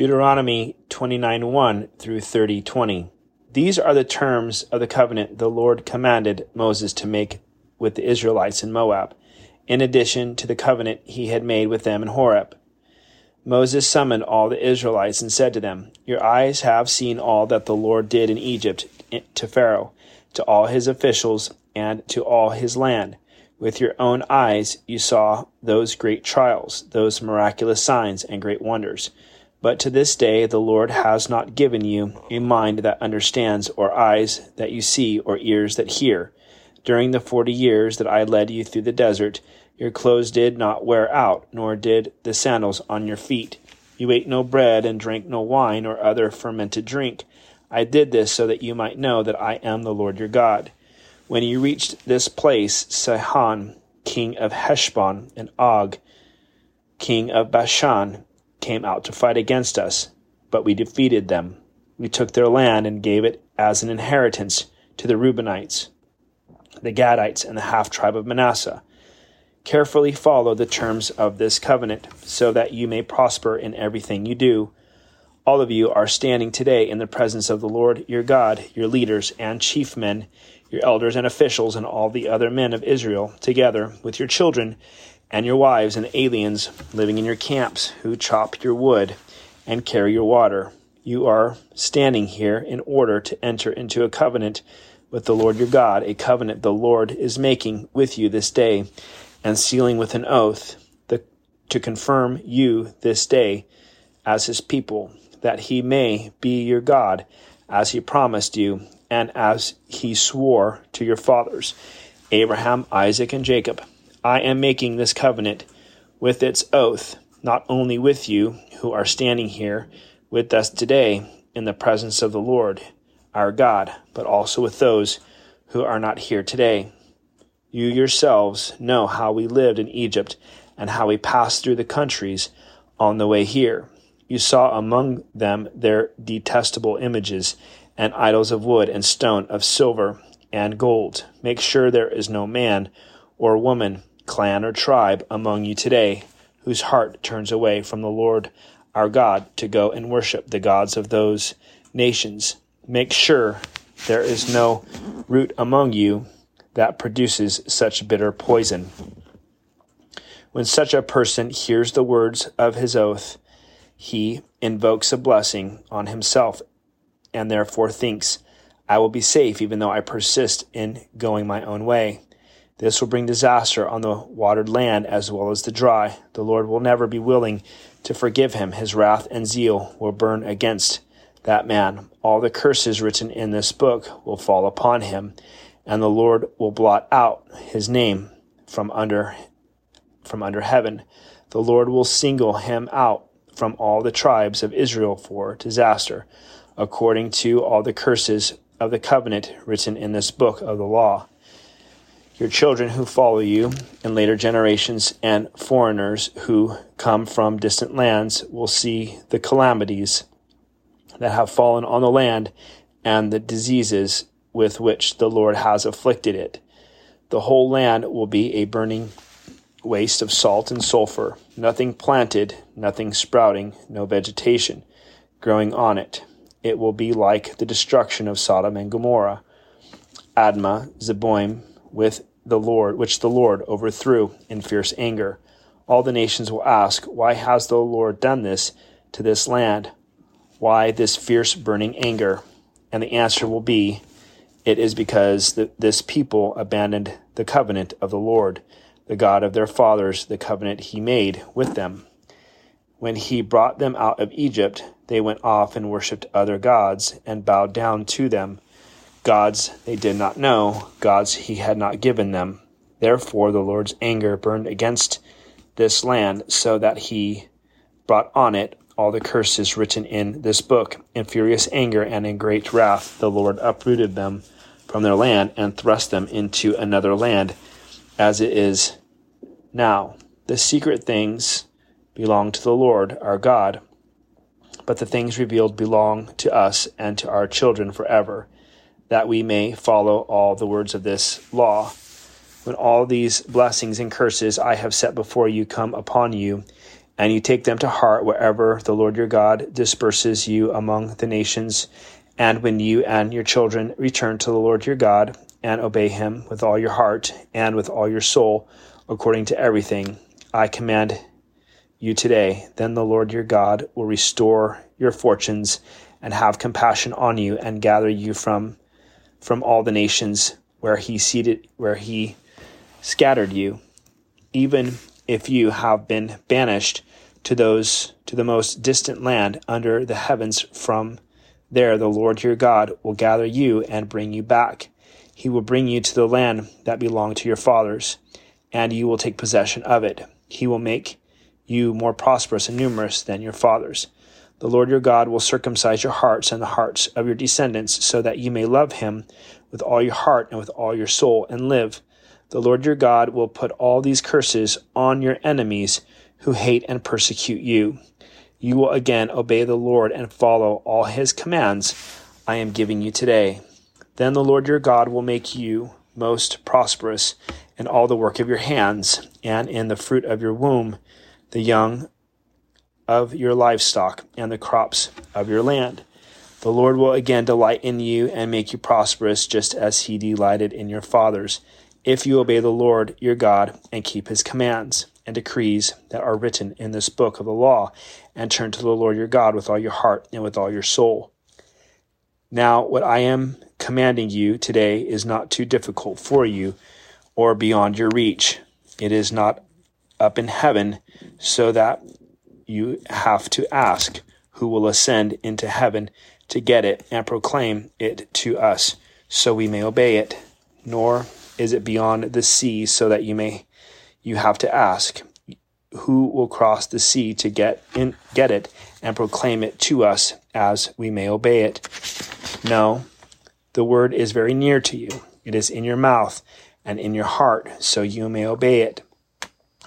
Deuteronomy 29 1 through 30 20. These are the terms of the covenant the Lord commanded Moses to make with the Israelites in Moab, in addition to the covenant he had made with them in Horeb. Moses summoned all the Israelites and said to them, Your eyes have seen all that the Lord did in Egypt eh, to Pharaoh, to all his officials, and to all his land. With your own eyes you saw those great trials, those miraculous signs and great wonders. But to this day the Lord has not given you a mind that understands, or eyes that you see, or ears that hear. During the forty years that I led you through the desert, your clothes did not wear out, nor did the sandals on your feet. You ate no bread and drank no wine or other fermented drink. I did this so that you might know that I am the Lord your God. When you reached this place, Sihon, king of Heshbon, and Og, king of Bashan, came out to fight against us, but we defeated them. We took their land and gave it as an inheritance to the Reubenites, the Gadites, and the half tribe of Manasseh. Carefully follow the terms of this covenant, so that you may prosper in everything you do. All of you are standing today in the presence of the Lord your God, your leaders and chief men, your elders and officials, and all the other men of Israel, together with your children and your wives and aliens living in your camps who chop your wood and carry your water. You are standing here in order to enter into a covenant with the Lord your God, a covenant the Lord is making with you this day, and sealing with an oath the, to confirm you this day as his people, that he may be your God, as he promised you, and as he swore to your fathers, Abraham, Isaac, and Jacob I am making this covenant with its oath, not only with you who are standing here with us today in the presence of the Lord our God, but also with those who are not here today. You yourselves know how we lived in Egypt and how we passed through the countries on the way here. You saw among them their detestable images and idols of wood and stone, of silver and gold. Make sure there is no man or woman clan, or tribe among you today whose heart turns away from the Lord our God to go and worship the gods of those nations. Make sure there is no root among you that produces such bitter poison. When such a person hears the words of his oath, he invokes a blessing on himself and therefore thinks, I will be safe even though I persist in going my own way. This will bring disaster on the watered land as well as the dry. The Lord will never be willing to forgive him. His wrath and zeal will burn against that man. All the curses written in this book will fall upon him, and the Lord will blot out his name from under from under heaven. The Lord will single him out from all the tribes of Israel for disaster, according to all the curses of the covenant written in this book of the law. Your children who follow you in later generations and foreigners who come from distant lands will see the calamities that have fallen on the land and the diseases with which the Lord has afflicted it. The whole land will be a burning waste of salt and sulfur, nothing planted, nothing sprouting, no vegetation growing on it. It will be like the destruction of Sodom and Gomorrah, Admah, Zeboim, with the Lord, which the Lord overthrew in fierce anger. All the nations will ask, Why has the Lord done this to this land? Why this fierce burning anger? And the answer will be, It is because the, this people abandoned the covenant of the Lord, the God of their fathers, the covenant he made with them. When he brought them out of Egypt, they went off and worshipped other gods and bowed down to them gods they did not know, gods he had not given them. Therefore the Lord's anger burned against this land, so that he brought on it all the curses written in this book. In furious anger and in great wrath, the Lord uprooted them from their land and thrust them into another land, as it is now. The secret things belong to the Lord our God, but the things revealed belong to us and to our children forever that we may follow all the words of this law. When all these blessings and curses I have set before you come upon you, and you take them to heart wherever the Lord your God disperses you among the nations, and when you and your children return to the Lord your God and obey him with all your heart and with all your soul, according to everything I command you today, then the Lord your God will restore your fortunes and have compassion on you and gather you from from all the nations where he seated where he scattered you even if you have been banished to those to the most distant land under the heavens from there the Lord your God will gather you and bring you back. He will bring you to the land that belonged to your fathers and you will take possession of it. He will make you more prosperous and numerous than your fathers the Lord your God will circumcise your hearts and the hearts of your descendants, so that you may love him with all your heart and with all your soul and live. The Lord your God will put all these curses on your enemies who hate and persecute you. You will again obey the Lord and follow all his commands I am giving you today. Then the Lord your God will make you most prosperous in all the work of your hands and in the fruit of your womb, the young of your livestock and the crops of your land. The Lord will again delight in you and make you prosperous, just as he delighted in your fathers, if you obey the Lord your God and keep his commands and decrees that are written in this book of the law, and turn to the Lord your God with all your heart and with all your soul. Now, what I am commanding you today is not too difficult for you or beyond your reach. It is not up in heaven, so that you have to ask who will ascend into heaven to get it and proclaim it to us, so we may obey it. Nor is it beyond the sea, so that you may you have to ask who will cross the sea to get in, get it and proclaim it to us as we may obey it. No, the word is very near to you. It is in your mouth and in your heart, so you may obey it.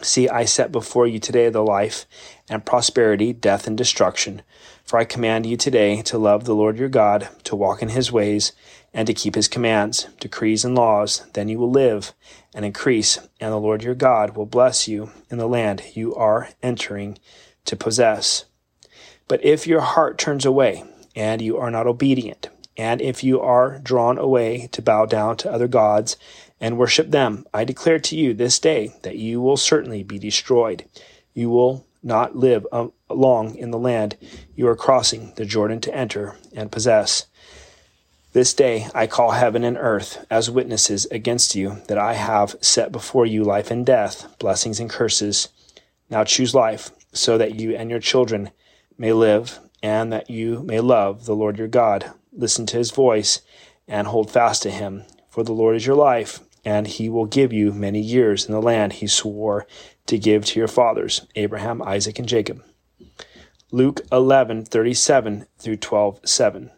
See, I set before you today the life and prosperity, death and destruction. For I command you today to love the Lord your God, to walk in his ways, and to keep his commands, decrees, and laws. Then you will live and increase, and the Lord your God will bless you in the land you are entering to possess. But if your heart turns away, and you are not obedient, and if you are drawn away to bow down to other gods and worship them, I declare to you this day that you will certainly be destroyed. You will not live uh, long in the land you are crossing the Jordan to enter and possess. This day I call heaven and earth as witnesses against you that I have set before you life and death, blessings and curses. Now choose life, so that you and your children may live, and that you may love the Lord your God. Listen to his voice and hold fast to him, for the Lord is your life, and he will give you many years in the land he swore to give to your fathers, Abraham, Isaac, and Jacob. Luke 11:37 through 12:7.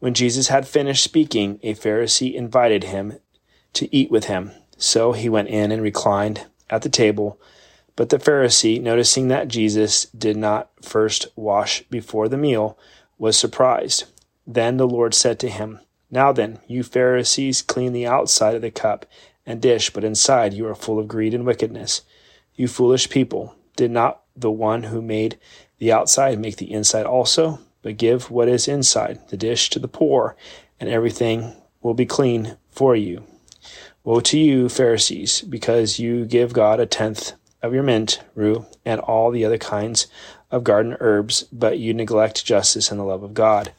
When Jesus had finished speaking, a Pharisee invited him to eat with him. So he went in and reclined at the table. But the Pharisee, noticing that Jesus did not first wash before the meal, was surprised. Then the Lord said to him, now then, you Pharisees clean the outside of the cup and dish, but inside you are full of greed and wickedness. You foolish people, did not the one who made the outside make the inside also? But give what is inside, the dish, to the poor, and everything will be clean for you. Woe to you, Pharisees, because you give God a tenth of your mint, rue, and all the other kinds of garden herbs, but you neglect justice and the love of God.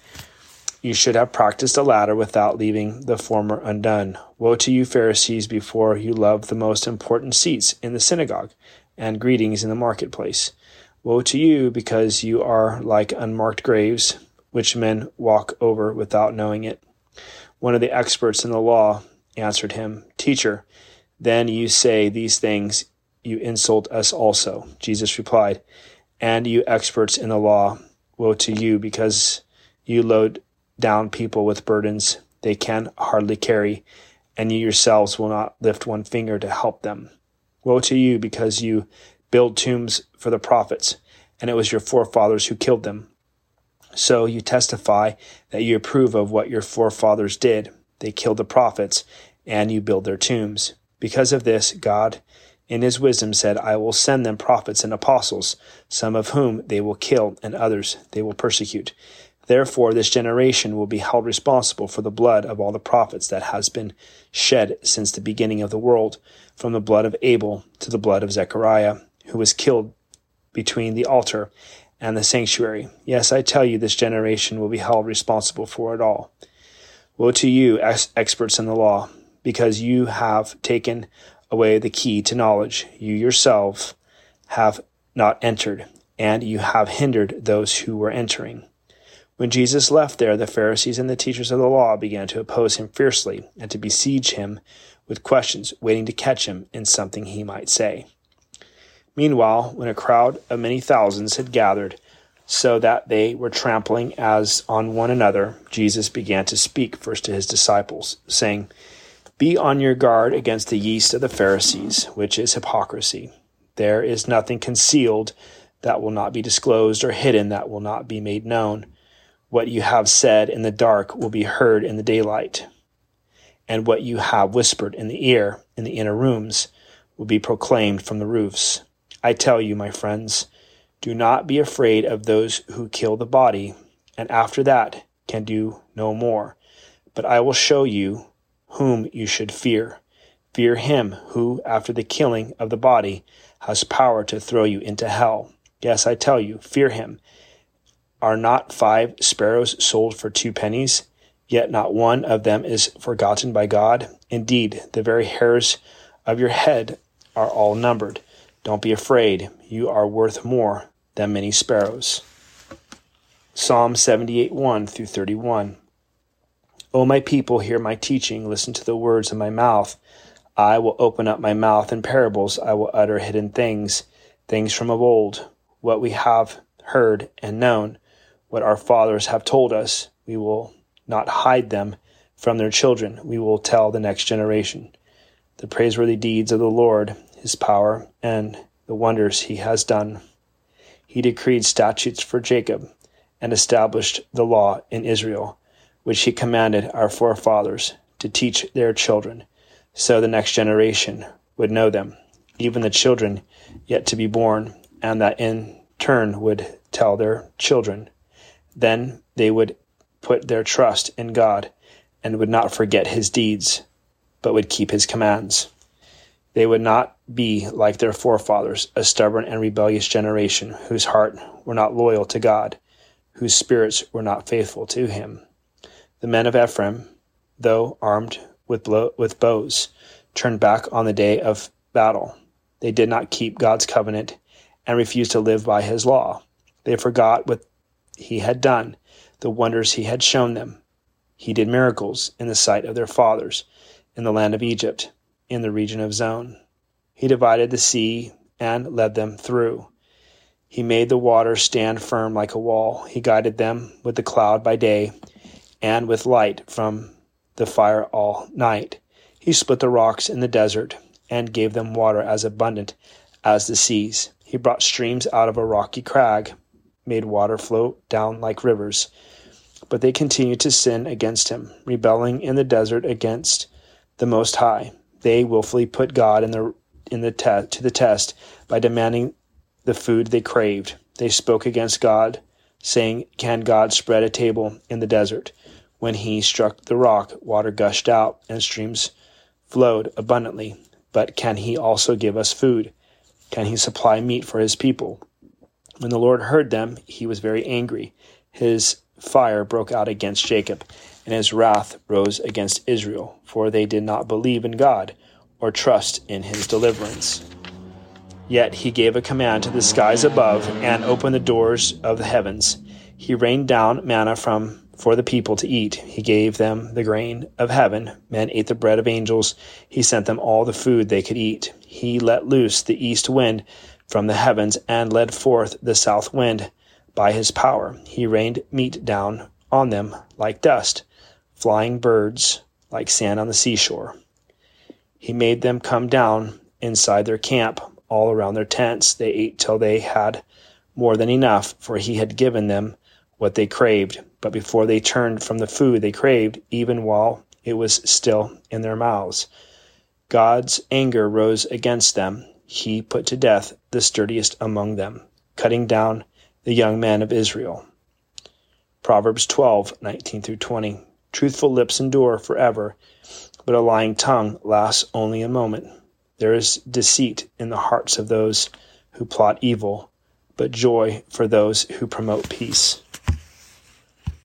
You should have practiced the latter without leaving the former undone. Woe to you, Pharisees, before you love the most important seats in the synagogue and greetings in the marketplace. Woe to you, because you are like unmarked graves, which men walk over without knowing it. One of the experts in the law answered him, Teacher, then you say these things, you insult us also. Jesus replied, And you experts in the law, woe to you, because you load down people with burdens they can hardly carry, and you yourselves will not lift one finger to help them. Woe to you, because you build tombs for the prophets, and it was your forefathers who killed them. So you testify that you approve of what your forefathers did. They killed the prophets, and you build their tombs. Because of this, God in his wisdom said, I will send them prophets and apostles, some of whom they will kill, and others they will persecute. Therefore, this generation will be held responsible for the blood of all the prophets that has been shed since the beginning of the world, from the blood of Abel to the blood of Zechariah, who was killed between the altar and the sanctuary. Yes, I tell you, this generation will be held responsible for it all. Woe to you, ex- experts in the law, because you have taken away the key to knowledge. You yourselves have not entered, and you have hindered those who were entering. When Jesus left there, the Pharisees and the teachers of the law began to oppose him fiercely and to besiege him with questions, waiting to catch him in something he might say. Meanwhile, when a crowd of many thousands had gathered, so that they were trampling as on one another, Jesus began to speak first to his disciples, saying, be on your guard against the yeast of the Pharisees, which is hypocrisy. There is nothing concealed that will not be disclosed, or hidden that will not be made known. What you have said in the dark will be heard in the daylight, and what you have whispered in the ear in the inner rooms will be proclaimed from the roofs. I tell you, my friends, do not be afraid of those who kill the body, and after that can do no more. But I will show you whom you should fear. Fear him who, after the killing of the body, has power to throw you into hell. Yes, I tell you, fear him. Are not five sparrows sold for two pennies? Yet not one of them is forgotten by God. Indeed, the very hairs of your head are all numbered. Don't be afraid. You are worth more than many sparrows. Psalm 78 1 through 31. O my people, hear my teaching, listen to the words of my mouth. I will open up my mouth in parables, I will utter hidden things, things from of old, what we have heard and known, what our fathers have told us. We will not hide them from their children, we will tell the next generation. The praiseworthy deeds of the Lord, his power, and the wonders he has done. He decreed statutes for Jacob and established the law in Israel which he commanded our forefathers to teach their children, so the next generation would know them, even the children yet to be born, and that in turn would tell their children. Then they would put their trust in God and would not forget his deeds, but would keep his commands. They would not be like their forefathers, a stubborn and rebellious generation whose heart were not loyal to God, whose spirits were not faithful to him. The men of Ephraim, though armed with, blow, with bows, turned back on the day of battle. They did not keep God's covenant and refused to live by his law. They forgot what he had done, the wonders he had shown them. He did miracles in the sight of their fathers in the land of Egypt, in the region of Zoan. He divided the sea and led them through. He made the water stand firm like a wall. He guided them with the cloud by day and with light from the fire all night. He split the rocks in the desert and gave them water as abundant as the seas. He brought streams out of a rocky crag, made water flow down like rivers. But they continued to sin against him, rebelling in the desert against the Most High. They willfully put God in the in the te- to the test by demanding the food they craved. They spoke against God, saying, "Can God spread a table in the desert?" When he struck the rock, water gushed out and streams flowed abundantly. But can he also give us food? Can he supply meat for his people? When the Lord heard them, he was very angry. His fire broke out against Jacob, and his wrath rose against Israel, for they did not believe in God or trust in his deliverance. Yet he gave a command to the skies above and opened the doors of the heavens. He rained down manna from for the people to eat. He gave them the grain of heaven. Men ate the bread of angels. He sent them all the food they could eat. He let loose the east wind from the heavens and led forth the south wind by his power. He rained meat down on them like dust, flying birds like sand on the seashore. He made them come down inside their camp, all around their tents. They ate till they had more than enough, for he had given them what they craved, but before they turned from the food they craved, even while it was still in their mouths. God's anger rose against them. He put to death the sturdiest among them, cutting down the young men of Israel. Proverbs 12:19 through 20. Truthful lips endure forever, but a lying tongue lasts only a moment. There is deceit in the hearts of those who plot evil, but joy for those who promote peace.